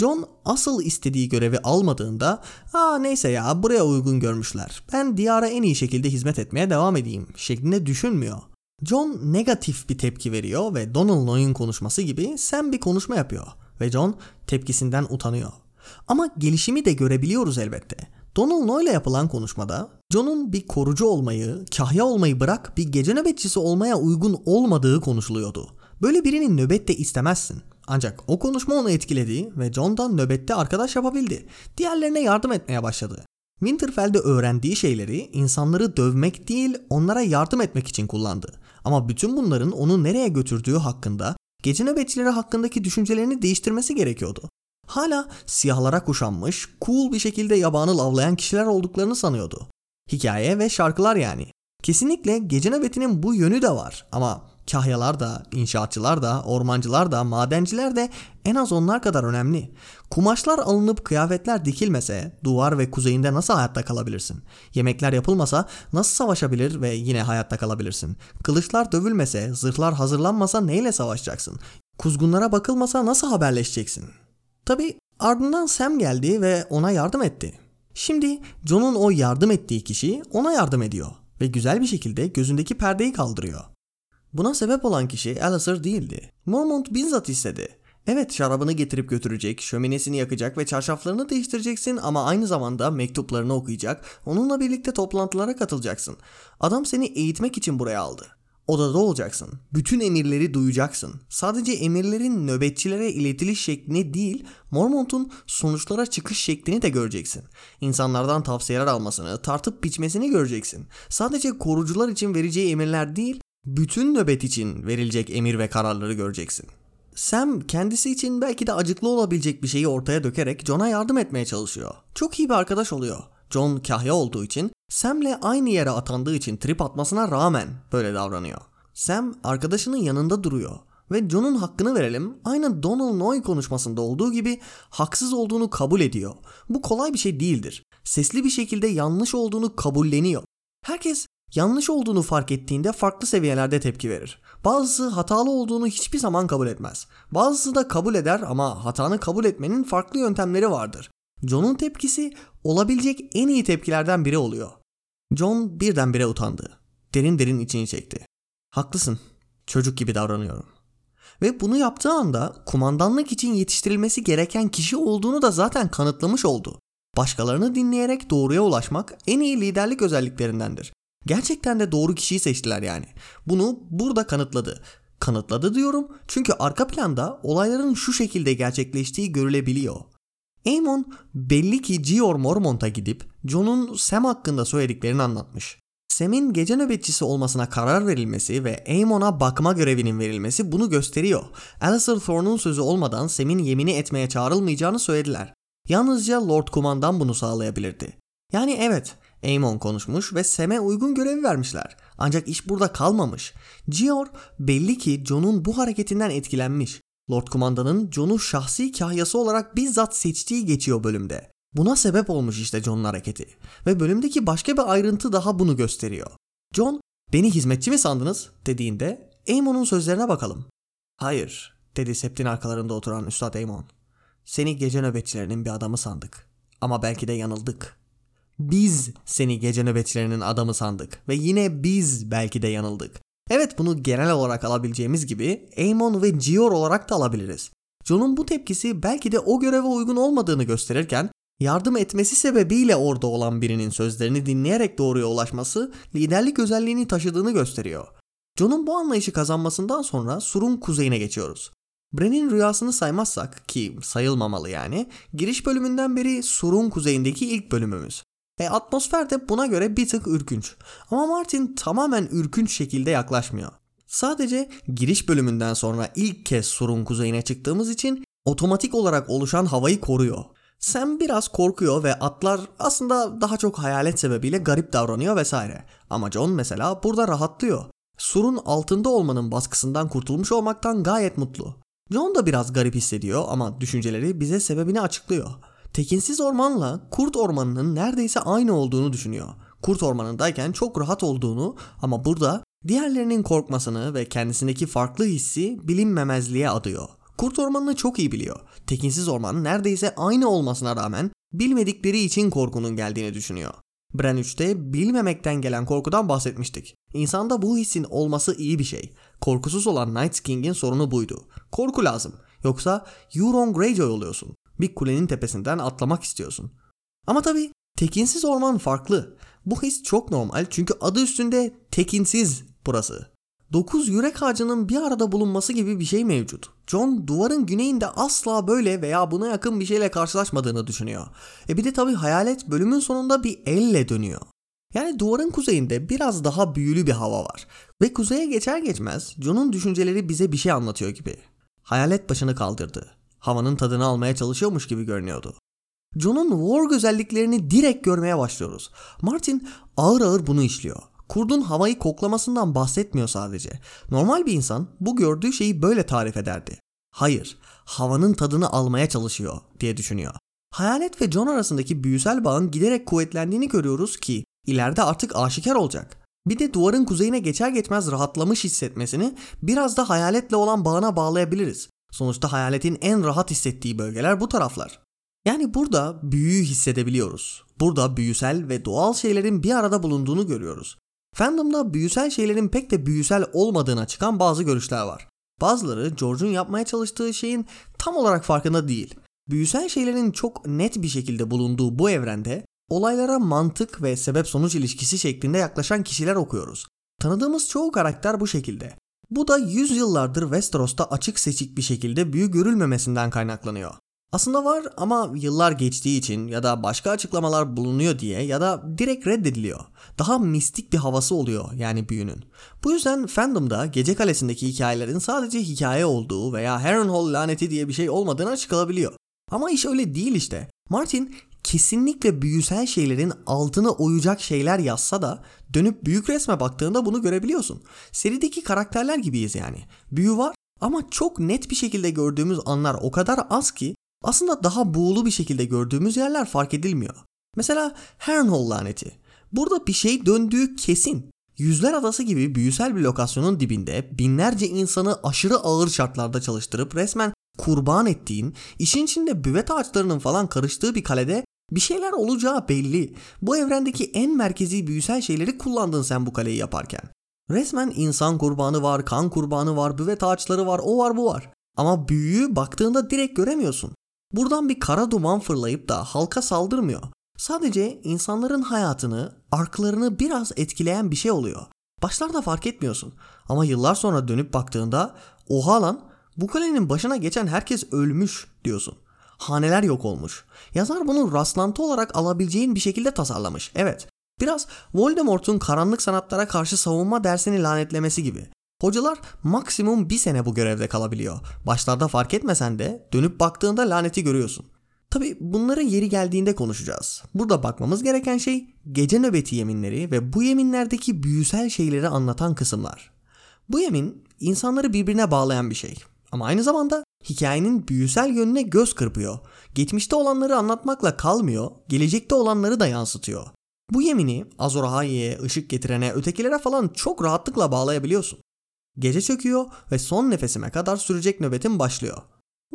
John asıl istediği görevi almadığında ''Aa neyse ya buraya uygun görmüşler. Ben diyara en iyi şekilde hizmet etmeye devam edeyim.'' şeklinde düşünmüyor. John negatif bir tepki veriyor ve Donald Noy'un konuşması gibi sen bir konuşma yapıyor ve John tepkisinden utanıyor. Ama gelişimi de görebiliyoruz elbette. Donald Noy ile yapılan konuşmada John'un bir korucu olmayı, kahya olmayı bırak bir gece nöbetçisi olmaya uygun olmadığı konuşuluyordu. Böyle birinin nöbette istemezsin. Ancak o konuşma onu etkiledi ve John'dan nöbette arkadaş yapabildi. Diğerlerine yardım etmeye başladı. Winterfell'de öğrendiği şeyleri insanları dövmek değil onlara yardım etmek için kullandı. Ama bütün bunların onu nereye götürdüğü hakkında, gece nöbetçileri hakkındaki düşüncelerini değiştirmesi gerekiyordu. Hala siyahlara kuşanmış, cool bir şekilde yabanı avlayan kişiler olduklarını sanıyordu. Hikaye ve şarkılar yani. Kesinlikle gece nöbetinin bu yönü de var ama kahyalar da, inşaatçılar da, ormancılar da, madenciler de en az onlar kadar önemli. Kumaşlar alınıp kıyafetler dikilmese duvar ve kuzeyinde nasıl hayatta kalabilirsin? Yemekler yapılmasa nasıl savaşabilir ve yine hayatta kalabilirsin? Kılıçlar dövülmese, zırhlar hazırlanmasa neyle savaşacaksın? Kuzgunlara bakılmasa nasıl haberleşeceksin? Tabi ardından Sam geldi ve ona yardım etti. Şimdi John'un o yardım ettiği kişi ona yardım ediyor ve güzel bir şekilde gözündeki perdeyi kaldırıyor. Buna sebep olan kişi Alistair değildi. Mormont bizzat istedi. Evet şarabını getirip götürecek, şöminesini yakacak ve çarşaflarını değiştireceksin ama aynı zamanda mektuplarını okuyacak, onunla birlikte toplantılara katılacaksın. Adam seni eğitmek için buraya aldı. Odada olacaksın. Bütün emirleri duyacaksın. Sadece emirlerin nöbetçilere iletiliş şeklini değil, Mormont'un sonuçlara çıkış şeklini de göreceksin. İnsanlardan tavsiyeler almasını, tartıp biçmesini göreceksin. Sadece korucular için vereceği emirler değil, bütün nöbet için verilecek emir ve kararları göreceksin. Sam kendisi için belki de acıklı olabilecek bir şeyi ortaya dökerek John'a yardım etmeye çalışıyor. Çok iyi bir arkadaş oluyor. John kahya olduğu için Sam'le aynı yere atandığı için trip atmasına rağmen böyle davranıyor. Sam arkadaşının yanında duruyor ve John'un hakkını verelim aynı Donald Noy konuşmasında olduğu gibi haksız olduğunu kabul ediyor. Bu kolay bir şey değildir. Sesli bir şekilde yanlış olduğunu kabulleniyor. Herkes yanlış olduğunu fark ettiğinde farklı seviyelerde tepki verir. Bazısı hatalı olduğunu hiçbir zaman kabul etmez. Bazısı da kabul eder ama hatanı kabul etmenin farklı yöntemleri vardır. John'un tepkisi olabilecek en iyi tepkilerden biri oluyor. John birdenbire utandı. Derin derin içini çekti. Haklısın. Çocuk gibi davranıyorum. Ve bunu yaptığı anda kumandanlık için yetiştirilmesi gereken kişi olduğunu da zaten kanıtlamış oldu. Başkalarını dinleyerek doğruya ulaşmak en iyi liderlik özelliklerindendir. Gerçekten de doğru kişiyi seçtiler yani. Bunu burada kanıtladı. Kanıtladı diyorum çünkü arka planda olayların şu şekilde gerçekleştiği görülebiliyor. Aemon belli ki Gior Mormont'a gidip Jon'un Sam hakkında söylediklerini anlatmış. Sam'in gece nöbetçisi olmasına karar verilmesi ve Aemon'a bakma görevinin verilmesi bunu gösteriyor. Alistair Thorne'un sözü olmadan Sam'in yemini etmeye çağrılmayacağını söylediler. Yalnızca Lord Kumandan bunu sağlayabilirdi. Yani evet, Aemon konuşmuş ve Sam'e uygun görevi vermişler. Ancak iş burada kalmamış. Gior belli ki Jon'un bu hareketinden etkilenmiş. Lord Kumandan'ın Jon'u şahsi kahyası olarak bizzat seçtiği geçiyor bölümde. Buna sebep olmuş işte John'un hareketi. Ve bölümdeki başka bir ayrıntı daha bunu gösteriyor. John, beni hizmetçi mi sandınız dediğinde Aemon'un sözlerine bakalım. Hayır, dedi septin arkalarında oturan Üstad Aemon. Seni gece nöbetçilerinin bir adamı sandık. Ama belki de yanıldık. Biz seni gece nöbetçilerinin adamı sandık ve yine biz belki de yanıldık. Evet bunu genel olarak alabileceğimiz gibi Aemon ve Gior olarak da alabiliriz. John'un bu tepkisi belki de o göreve uygun olmadığını gösterirken yardım etmesi sebebiyle orada olan birinin sözlerini dinleyerek doğruya ulaşması liderlik özelliğini taşıdığını gösteriyor. John'un bu anlayışı kazanmasından sonra surun kuzeyine geçiyoruz. Bren'in rüyasını saymazsak ki sayılmamalı yani giriş bölümünden beri surun kuzeyindeki ilk bölümümüz. E atmosfer de buna göre bir tık ürkünç. Ama Martin tamamen ürkünç şekilde yaklaşmıyor. Sadece giriş bölümünden sonra ilk kez surun kuzeyine çıktığımız için otomatik olarak oluşan havayı koruyor. Sam biraz korkuyor ve atlar aslında daha çok hayalet sebebiyle garip davranıyor vesaire. Ama John mesela burada rahatlıyor. Surun altında olmanın baskısından kurtulmuş olmaktan gayet mutlu. John da biraz garip hissediyor ama düşünceleri bize sebebini açıklıyor. Tekinsiz ormanla kurt ormanının neredeyse aynı olduğunu düşünüyor. Kurt ormanındayken çok rahat olduğunu ama burada diğerlerinin korkmasını ve kendisindeki farklı hissi bilinmemezliğe adıyor. Kurt ormanını çok iyi biliyor. Tekinsiz orman neredeyse aynı olmasına rağmen bilmedikleri için korkunun geldiğini düşünüyor. Bren 3'te bilmemekten gelen korkudan bahsetmiştik. İnsanda bu hissin olması iyi bir şey. Korkusuz olan Night King'in sorunu buydu. Korku lazım. Yoksa Euron Greyjoy oluyorsun. Bir kulenin tepesinden atlamak istiyorsun. Ama tabii tekinsiz orman farklı. Bu his çok normal çünkü adı üstünde tekinsiz burası. Dokuz yürek ağacının bir arada bulunması gibi bir şey mevcut. John duvarın güneyinde asla böyle veya buna yakın bir şeyle karşılaşmadığını düşünüyor. E bir de tabii hayalet bölümün sonunda bir elle dönüyor. Yani duvarın kuzeyinde biraz daha büyülü bir hava var. Ve kuzeye geçer geçmez John'un düşünceleri bize bir şey anlatıyor gibi. Hayalet başını kaldırdı. Havanın tadını almaya çalışıyormuş gibi görünüyordu. John'un Warg özelliklerini direkt görmeye başlıyoruz. Martin ağır ağır bunu işliyor. Kurdun havayı koklamasından bahsetmiyor sadece. Normal bir insan bu gördüğü şeyi böyle tarif ederdi. Hayır, havanın tadını almaya çalışıyor diye düşünüyor. Hayalet ve John arasındaki büyüsel bağın giderek kuvvetlendiğini görüyoruz ki ileride artık aşikar olacak. Bir de duvarın kuzeyine geçer geçmez rahatlamış hissetmesini biraz da hayaletle olan bağına bağlayabiliriz. Sonuçta hayaletin en rahat hissettiği bölgeler bu taraflar. Yani burada büyüyü hissedebiliyoruz. Burada büyüsel ve doğal şeylerin bir arada bulunduğunu görüyoruz. Fandom'da büyüsel şeylerin pek de büyüsel olmadığına çıkan bazı görüşler var. Bazıları George'un yapmaya çalıştığı şeyin tam olarak farkında değil. Büyüsel şeylerin çok net bir şekilde bulunduğu bu evrende olaylara mantık ve sebep sonuç ilişkisi şeklinde yaklaşan kişiler okuyoruz. Tanıdığımız çoğu karakter bu şekilde. Bu da yüzyıllardır Westeros'ta açık seçik bir şekilde büyü görülmemesinden kaynaklanıyor. Aslında var ama yıllar geçtiği için ya da başka açıklamalar bulunuyor diye ya da direkt reddediliyor. Daha mistik bir havası oluyor yani büyünün. Bu yüzden fandomda Gece Kalesi'ndeki hikayelerin sadece hikaye olduğu veya Harrenhal laneti diye bir şey olmadığını açıklanabiliyor. Ama iş öyle değil işte. Martin kesinlikle büyüsel şeylerin altına oyacak şeyler yazsa da dönüp büyük resme baktığında bunu görebiliyorsun. Serideki karakterler gibiyiz yani. Büyü var ama çok net bir şekilde gördüğümüz anlar o kadar az ki aslında daha buğulu bir şekilde gördüğümüz yerler fark edilmiyor. Mesela Harrenhal laneti. Burada bir şey döndüğü kesin. Yüzler Adası gibi büyüsel bir lokasyonun dibinde binlerce insanı aşırı ağır şartlarda çalıştırıp resmen kurban ettiğin, işin içinde büvet ağaçlarının falan karıştığı bir kalede bir şeyler olacağı belli. Bu evrendeki en merkezi büyüsel şeyleri kullandın sen bu kaleyi yaparken. Resmen insan kurbanı var, kan kurbanı var, büvet ağaçları var, o var bu var. Ama büyüyü baktığında direkt göremiyorsun. Buradan bir kara duman fırlayıp da halka saldırmıyor. Sadece insanların hayatını, arklarını biraz etkileyen bir şey oluyor. Başlarda fark etmiyorsun. Ama yıllar sonra dönüp baktığında oha lan bu kalenin başına geçen herkes ölmüş diyorsun. Haneler yok olmuş. Yazar bunu rastlantı olarak alabileceğin bir şekilde tasarlamış. Evet. Biraz Voldemort'un karanlık sanatlara karşı savunma dersini lanetlemesi gibi. Hocalar maksimum bir sene bu görevde kalabiliyor. Başlarda fark etmesen de dönüp baktığında laneti görüyorsun. Tabi bunları yeri geldiğinde konuşacağız. Burada bakmamız gereken şey gece nöbeti yeminleri ve bu yeminlerdeki büyüsel şeyleri anlatan kısımlar. Bu yemin insanları birbirine bağlayan bir şey. Ama aynı zamanda hikayenin büyüsel yönüne göz kırpıyor. Geçmişte olanları anlatmakla kalmıyor, gelecekte olanları da yansıtıyor. Bu yemini Azor Ahai'ye, ışık getirene, ötekilere falan çok rahatlıkla bağlayabiliyorsun. Gece çöküyor ve son nefesime kadar sürecek nöbetim başlıyor.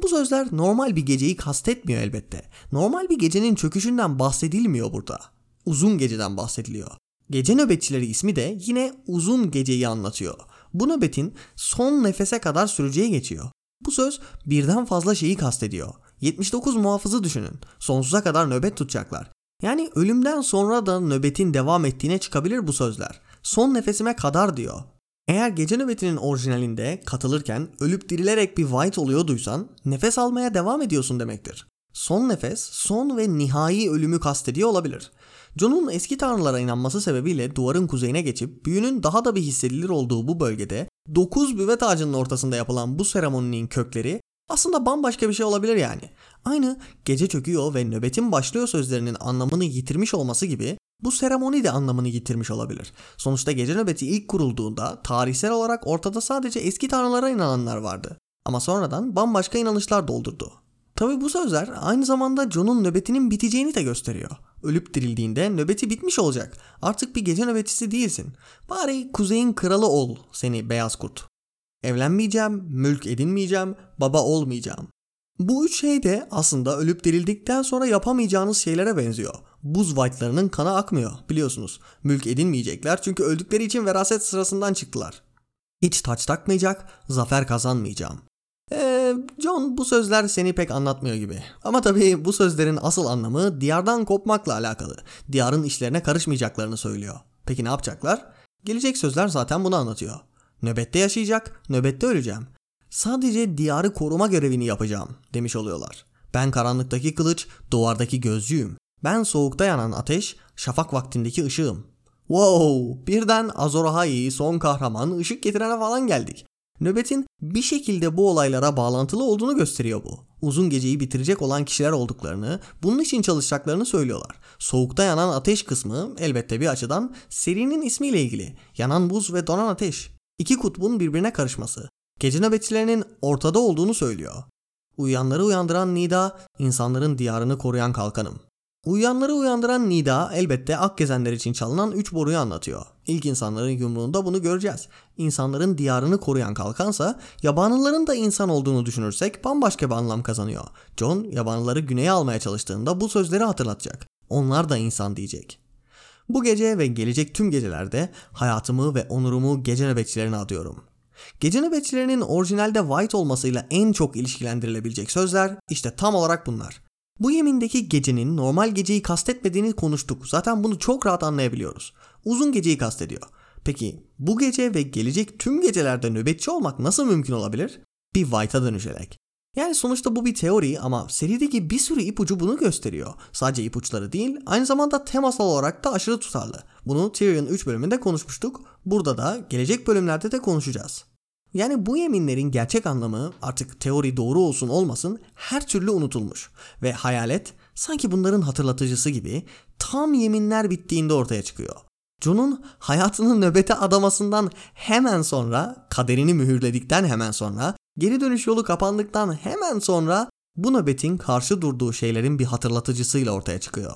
Bu sözler normal bir geceyi kastetmiyor elbette. Normal bir gecenin çöküşünden bahsedilmiyor burada. Uzun geceden bahsediliyor. Gece nöbetçileri ismi de yine uzun geceyi anlatıyor. Bu nöbetin son nefese kadar süreceği geçiyor. Bu söz birden fazla şeyi kastediyor. 79 muhafızı düşünün. Sonsuza kadar nöbet tutacaklar. Yani ölümden sonra da nöbetin devam ettiğine çıkabilir bu sözler. Son nefesime kadar diyor. Eğer gece nöbetinin orijinalinde katılırken ölüp dirilerek bir white oluyorduysan nefes almaya devam ediyorsun demektir. Son nefes, son ve nihai ölümü kastediyor olabilir. John'un eski tanrılara inanması sebebiyle duvarın kuzeyine geçip büyünün daha da bir hissedilir olduğu bu bölgede 9 büvet ağacının ortasında yapılan bu seremoninin kökleri aslında bambaşka bir şey olabilir yani. Aynı gece çöküyor ve nöbetin başlıyor sözlerinin anlamını yitirmiş olması gibi bu seremoni de anlamını yitirmiş olabilir. Sonuçta gece nöbeti ilk kurulduğunda tarihsel olarak ortada sadece eski tanrılara inananlar vardı. Ama sonradan bambaşka inanışlar doldurdu. Tabi bu sözler aynı zamanda John'un nöbetinin biteceğini de gösteriyor. Ölüp dirildiğinde nöbeti bitmiş olacak. Artık bir gece nöbetçisi değilsin. Bari kuzeyin kralı ol seni beyaz kurt. Evlenmeyeceğim, mülk edinmeyeceğim, baba olmayacağım. Bu üç şey de aslında ölüp dirildikten sonra yapamayacağınız şeylere benziyor. Buz white'larının kana akmıyor biliyorsunuz. Mülk edinmeyecekler çünkü öldükleri için veraset sırasından çıktılar. Hiç taç takmayacak, zafer kazanmayacağım. Ee, John bu sözler seni pek anlatmıyor gibi. Ama tabii bu sözlerin asıl anlamı diyardan kopmakla alakalı. Diyarın işlerine karışmayacaklarını söylüyor. Peki ne yapacaklar? Gelecek sözler zaten bunu anlatıyor. Nöbette yaşayacak, nöbette öleceğim. Sadece diyarı koruma görevini yapacağım demiş oluyorlar. Ben karanlıktaki kılıç, duvardaki gözcüyüm. Ben soğukta yanan ateş, şafak vaktindeki ışığım. Wow, birden Azor Ahai'yi son kahraman ışık getirene falan geldik. Nöbetin bir şekilde bu olaylara bağlantılı olduğunu gösteriyor bu. Uzun geceyi bitirecek olan kişiler olduklarını, bunun için çalışacaklarını söylüyorlar. Soğukta yanan ateş kısmı elbette bir açıdan serinin ismiyle ilgili. Yanan buz ve donan ateş. İki kutbun birbirine karışması. Gece nöbetçilerinin ortada olduğunu söylüyor. Uyuyanları uyandıran Nida, insanların diyarını koruyan kalkanım. Uyuyanları uyandıran Nida elbette Akgezenler için çalınan 3 boruyu anlatıyor. İlk insanların yumruğunda bunu göreceğiz. İnsanların diyarını koruyan kalkansa yabanlıların da insan olduğunu düşünürsek bambaşka bir anlam kazanıyor. John yabanlıları güneye almaya çalıştığında bu sözleri hatırlatacak. Onlar da insan diyecek. Bu gece ve gelecek tüm gecelerde hayatımı ve onurumu gece nöbetçilerine adıyorum. Gece nöbetçilerinin orijinalde White olmasıyla en çok ilişkilendirilebilecek sözler işte tam olarak bunlar. Bu yemindeki gecenin normal geceyi kastetmediğini konuştuk. Zaten bunu çok rahat anlayabiliyoruz. Uzun geceyi kastediyor. Peki bu gece ve gelecek tüm gecelerde nöbetçi olmak nasıl mümkün olabilir? Bir White'a dönüşerek. Yani sonuçta bu bir teori ama serideki bir sürü ipucu bunu gösteriyor. Sadece ipuçları değil, aynı zamanda temasal olarak da aşırı tutarlı. Bunu Tyrion 3 bölümünde konuşmuştuk. Burada da gelecek bölümlerde de konuşacağız. Yani bu yeminlerin gerçek anlamı artık teori doğru olsun olmasın her türlü unutulmuş. Ve hayalet sanki bunların hatırlatıcısı gibi tam yeminler bittiğinde ortaya çıkıyor. John'un hayatının nöbete adamasından hemen sonra, kaderini mühürledikten hemen sonra, geri dönüş yolu kapandıktan hemen sonra bu nöbetin karşı durduğu şeylerin bir hatırlatıcısıyla ortaya çıkıyor.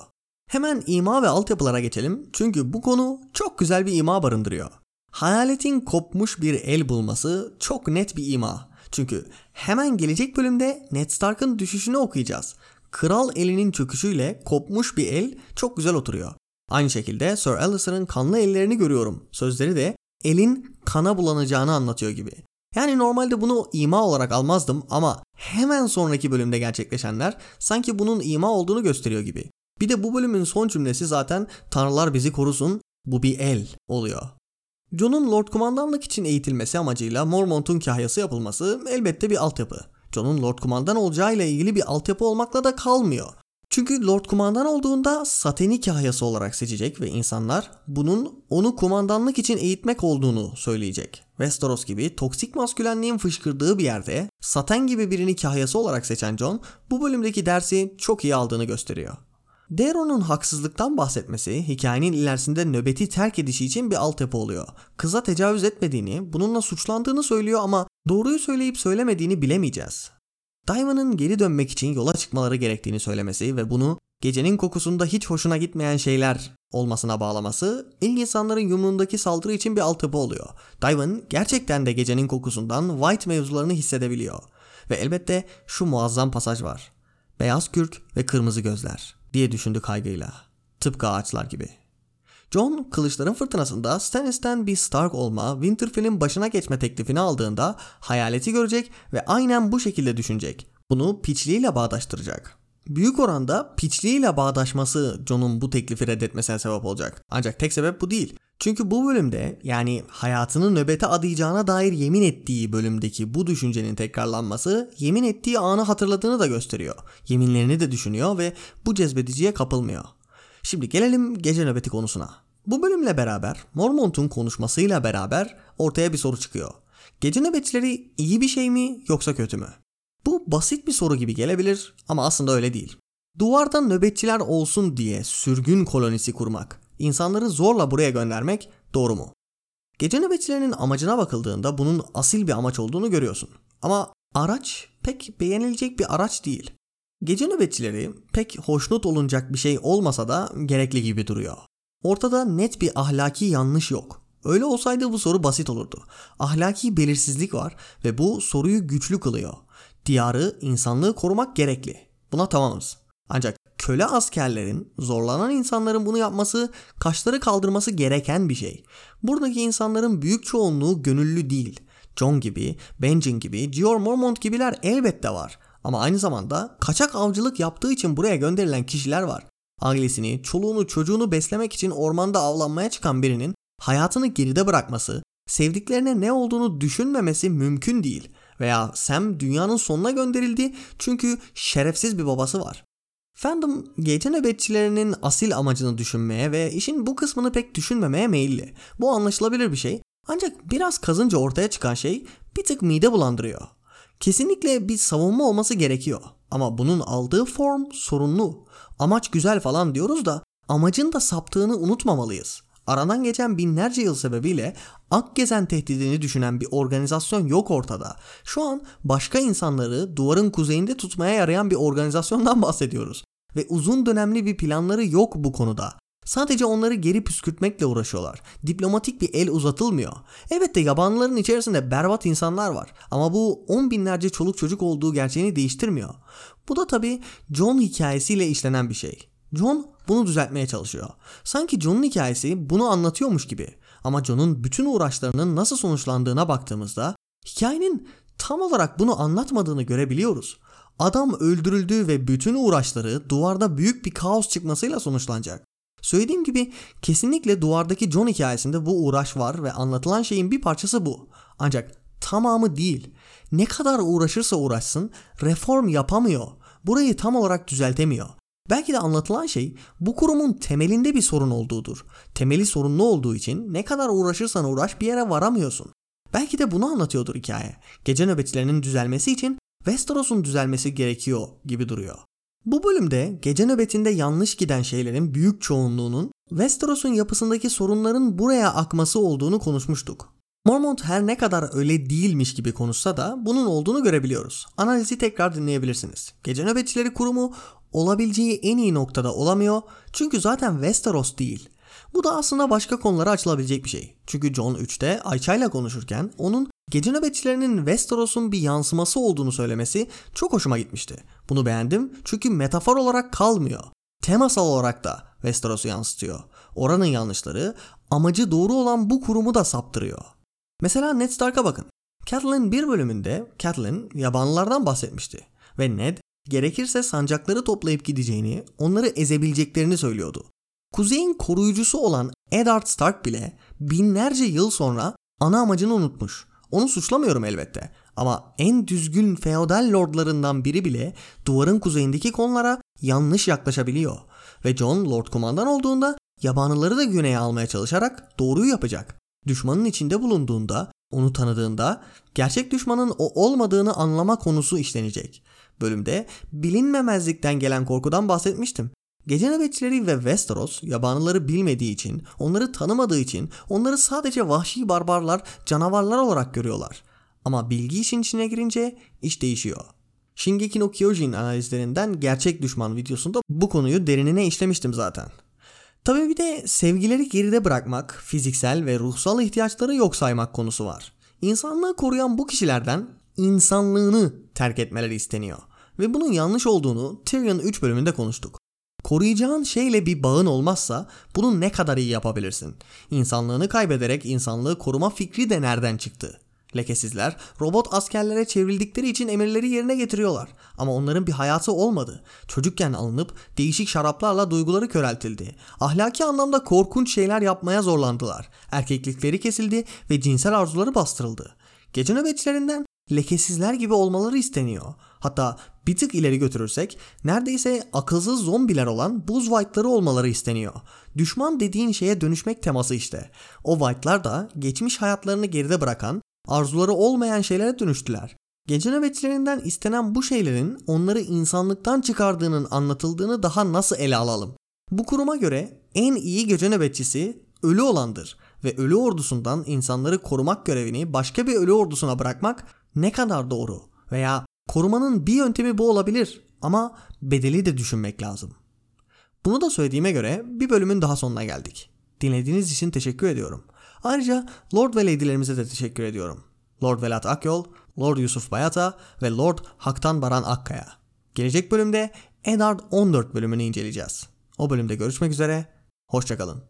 Hemen ima ve altyapılara geçelim çünkü bu konu çok güzel bir ima barındırıyor. Hayaletin kopmuş bir el bulması çok net bir ima. Çünkü hemen gelecek bölümde Ned Stark'ın düşüşünü okuyacağız. Kral elinin çöküşüyle kopmuş bir el çok güzel oturuyor. Aynı şekilde Sir Alistair'ın kanlı ellerini görüyorum. Sözleri de elin kana bulanacağını anlatıyor gibi. Yani normalde bunu ima olarak almazdım ama hemen sonraki bölümde gerçekleşenler sanki bunun ima olduğunu gösteriyor gibi. Bir de bu bölümün son cümlesi zaten Tanrılar bizi korusun bu bir el oluyor. John'un Lord Kumandanlık için eğitilmesi amacıyla Mormont'un kahyası yapılması elbette bir altyapı. John'un Lord Kumandan olacağı ile ilgili bir altyapı olmakla da kalmıyor. Çünkü Lord Kumandan olduğunda Sateni kahyası olarak seçecek ve insanlar bunun onu kumandanlık için eğitmek olduğunu söyleyecek. Westeros gibi toksik maskülenliğin fışkırdığı bir yerde Saten gibi birini kahyası olarak seçen John bu bölümdeki dersi çok iyi aldığını gösteriyor. Daeron'un haksızlıktan bahsetmesi hikayenin ilerisinde nöbeti terk edişi için bir altyapı oluyor. Kıza tecavüz etmediğini, bununla suçlandığını söylüyor ama doğruyu söyleyip söylemediğini bilemeyeceğiz. Diamond'ın geri dönmek için yola çıkmaları gerektiğini söylemesi ve bunu gecenin kokusunda hiç hoşuna gitmeyen şeyler olmasına bağlaması ilk insanların yumruğundaki saldırı için bir altyapı oluyor. Diamond gerçekten de gecenin kokusundan White mevzularını hissedebiliyor. Ve elbette şu muazzam pasaj var. Beyaz kürk ve kırmızı gözler diye düşündü kaygıyla. Tıpkı ağaçlar gibi. John kılıçların fırtınasında Stannis'ten bir Stark olma, Winterfell'in başına geçme teklifini aldığında hayaleti görecek ve aynen bu şekilde düşünecek. Bunu piçliğiyle bağdaştıracak. Büyük oranda piçliğiyle bağdaşması John'un bu teklifi reddetmesine sebep olacak. Ancak tek sebep bu değil. Çünkü bu bölümde yani hayatını nöbete adayacağına dair yemin ettiği bölümdeki bu düşüncenin tekrarlanması yemin ettiği anı hatırladığını da gösteriyor. Yeminlerini de düşünüyor ve bu cezbediciye kapılmıyor. Şimdi gelelim gece nöbeti konusuna. Bu bölümle beraber Mormont'un konuşmasıyla beraber ortaya bir soru çıkıyor. Gece nöbetçileri iyi bir şey mi yoksa kötü mü? Bu basit bir soru gibi gelebilir ama aslında öyle değil. Duvarda nöbetçiler olsun diye sürgün kolonisi kurmak, insanları zorla buraya göndermek doğru mu? Gece nöbetçilerinin amacına bakıldığında bunun asil bir amaç olduğunu görüyorsun. Ama araç pek beğenilecek bir araç değil. Gece nöbetçileri pek hoşnut olunacak bir şey olmasa da gerekli gibi duruyor. Ortada net bir ahlaki yanlış yok. Öyle olsaydı bu soru basit olurdu. Ahlaki belirsizlik var ve bu soruyu güçlü kılıyor. Diyarı, insanlığı korumak gerekli. Buna tamamız. Ancak köle askerlerin, zorlanan insanların bunu yapması, kaşları kaldırması gereken bir şey. Buradaki insanların büyük çoğunluğu gönüllü değil. John gibi, Benjamin gibi, Gior Mormont gibiler elbette var. Ama aynı zamanda kaçak avcılık yaptığı için buraya gönderilen kişiler var. Ailesini, çoluğunu, çocuğunu beslemek için ormanda avlanmaya çıkan birinin hayatını geride bırakması, sevdiklerine ne olduğunu düşünmemesi mümkün değil. Veya Sam dünyanın sonuna gönderildi çünkü şerefsiz bir babası var. Fandom gece nöbetçilerinin asil amacını düşünmeye ve işin bu kısmını pek düşünmemeye meyilli. Bu anlaşılabilir bir şey. Ancak biraz kazınca ortaya çıkan şey bir tık mide bulandırıyor. Kesinlikle bir savunma olması gerekiyor. Ama bunun aldığı form sorunlu. Amaç güzel falan diyoruz da amacın da saptığını unutmamalıyız. Aradan geçen binlerce yıl sebebiyle ak gezen tehdidini düşünen bir organizasyon yok ortada. Şu an başka insanları duvarın kuzeyinde tutmaya yarayan bir organizasyondan <laughs> bahsediyoruz. Ve uzun dönemli bir planları yok bu konuda. Sadece onları geri püskürtmekle uğraşıyorlar. Diplomatik bir el uzatılmıyor. Evet de yabanlıların içerisinde berbat insanlar var. Ama bu on binlerce çoluk çocuk olduğu gerçeğini değiştirmiyor. Bu da tabii John hikayesiyle işlenen bir şey. John bunu düzeltmeye çalışıyor. Sanki John'un hikayesi bunu anlatıyormuş gibi. Ama John'un bütün uğraşlarının nasıl sonuçlandığına baktığımızda hikayenin tam olarak bunu anlatmadığını görebiliyoruz. Adam öldürüldü ve bütün uğraşları duvarda büyük bir kaos çıkmasıyla sonuçlanacak. Söylediğim gibi kesinlikle duvardaki John hikayesinde bu uğraş var ve anlatılan şeyin bir parçası bu. Ancak tamamı değil. Ne kadar uğraşırsa uğraşsın reform yapamıyor. Burayı tam olarak düzeltemiyor. Belki de anlatılan şey bu kurumun temelinde bir sorun olduğudur. Temeli sorunlu olduğu için ne kadar uğraşırsan uğraş bir yere varamıyorsun. Belki de bunu anlatıyordur hikaye. Gece nöbetçilerinin düzelmesi için Westeros'un düzelmesi gerekiyor gibi duruyor. Bu bölümde gece nöbetinde yanlış giden şeylerin büyük çoğunluğunun Westeros'un yapısındaki sorunların buraya akması olduğunu konuşmuştuk. Mormont her ne kadar öyle değilmiş gibi konuşsa da bunun olduğunu görebiliyoruz. Analizi tekrar dinleyebilirsiniz. Gece nöbetçileri kurumu olabileceği en iyi noktada olamıyor çünkü zaten Westeros değil. Bu da aslında başka konulara açılabilecek bir şey. Çünkü John 3'te Ayça ile konuşurken onun gece nöbetçilerinin Westeros'un bir yansıması olduğunu söylemesi çok hoşuma gitmişti. Bunu beğendim çünkü metafor olarak kalmıyor. Temasal olarak da Westeros'u yansıtıyor. Oranın yanlışları amacı doğru olan bu kurumu da saptırıyor. Mesela Ned Stark'a bakın. Catelyn bir bölümünde Catelyn yabanlılardan bahsetmişti. Ve Ned gerekirse sancakları toplayıp gideceğini, onları ezebileceklerini söylüyordu. Kuzey'in koruyucusu olan Eddard Stark bile binlerce yıl sonra ana amacını unutmuş. Onu suçlamıyorum elbette. Ama en düzgün feodal lordlarından biri bile duvarın kuzeyindeki konulara yanlış yaklaşabiliyor. Ve John Lord Kumandan olduğunda yabanıları da güneye almaya çalışarak doğruyu yapacak. Düşmanın içinde bulunduğunda, onu tanıdığında gerçek düşmanın o olmadığını anlama konusu işlenecek. Bölümde bilinmemezlikten gelen korkudan bahsetmiştim. Gece nöbetçileri ve Westeros yabanıları bilmediği için, onları tanımadığı için onları sadece vahşi barbarlar, canavarlar olarak görüyorlar. Ama bilgi işin içine girince iş değişiyor. Shingeki no Kyojin analizlerinden gerçek düşman videosunda bu konuyu derinine işlemiştim zaten. Tabii bir de sevgileri geride bırakmak, fiziksel ve ruhsal ihtiyaçları yok saymak konusu var. İnsanlığı koruyan bu kişilerden insanlığını terk etmeleri isteniyor. Ve bunun yanlış olduğunu Tyrion 3 bölümünde konuştuk. Koruyacağın şeyle bir bağın olmazsa bunu ne kadar iyi yapabilirsin? İnsanlığını kaybederek insanlığı koruma fikri de nereden çıktı? Lekesizler robot askerlere çevrildikleri için emirleri yerine getiriyorlar. Ama onların bir hayatı olmadı. Çocukken alınıp değişik şaraplarla duyguları köreltildi. Ahlaki anlamda korkunç şeyler yapmaya zorlandılar. Erkeklikleri kesildi ve cinsel arzuları bastırıldı. Gece nöbetçilerinden lekesizler gibi olmaları isteniyor. Hatta bir tık ileri götürürsek neredeyse akılsız zombiler olan buz white'ları olmaları isteniyor. Düşman dediğin şeye dönüşmek teması işte. O white'lar da geçmiş hayatlarını geride bırakan, arzuları olmayan şeylere dönüştüler. Gece nöbetçilerinden istenen bu şeylerin onları insanlıktan çıkardığının anlatıldığını daha nasıl ele alalım? Bu kuruma göre en iyi gece nöbetçisi ölü olandır ve ölü ordusundan insanları korumak görevini başka bir ölü ordusuna bırakmak ne kadar doğru veya korumanın bir yöntemi bu olabilir Ama bedeli de düşünmek lazım. Bunu da söylediğime göre bir bölümün daha sonuna geldik. Dinlediğiniz için teşekkür ediyorum. Ayrıca Lord ve Lady'lerimize de teşekkür ediyorum. Lord Velat Akyol, Lord Yusuf Bayata ve Lord Haktan Baran Akkaya. Gelecek bölümde Eddard 14 bölümünü inceleyeceğiz. O bölümde görüşmek üzere, hoşçakalın.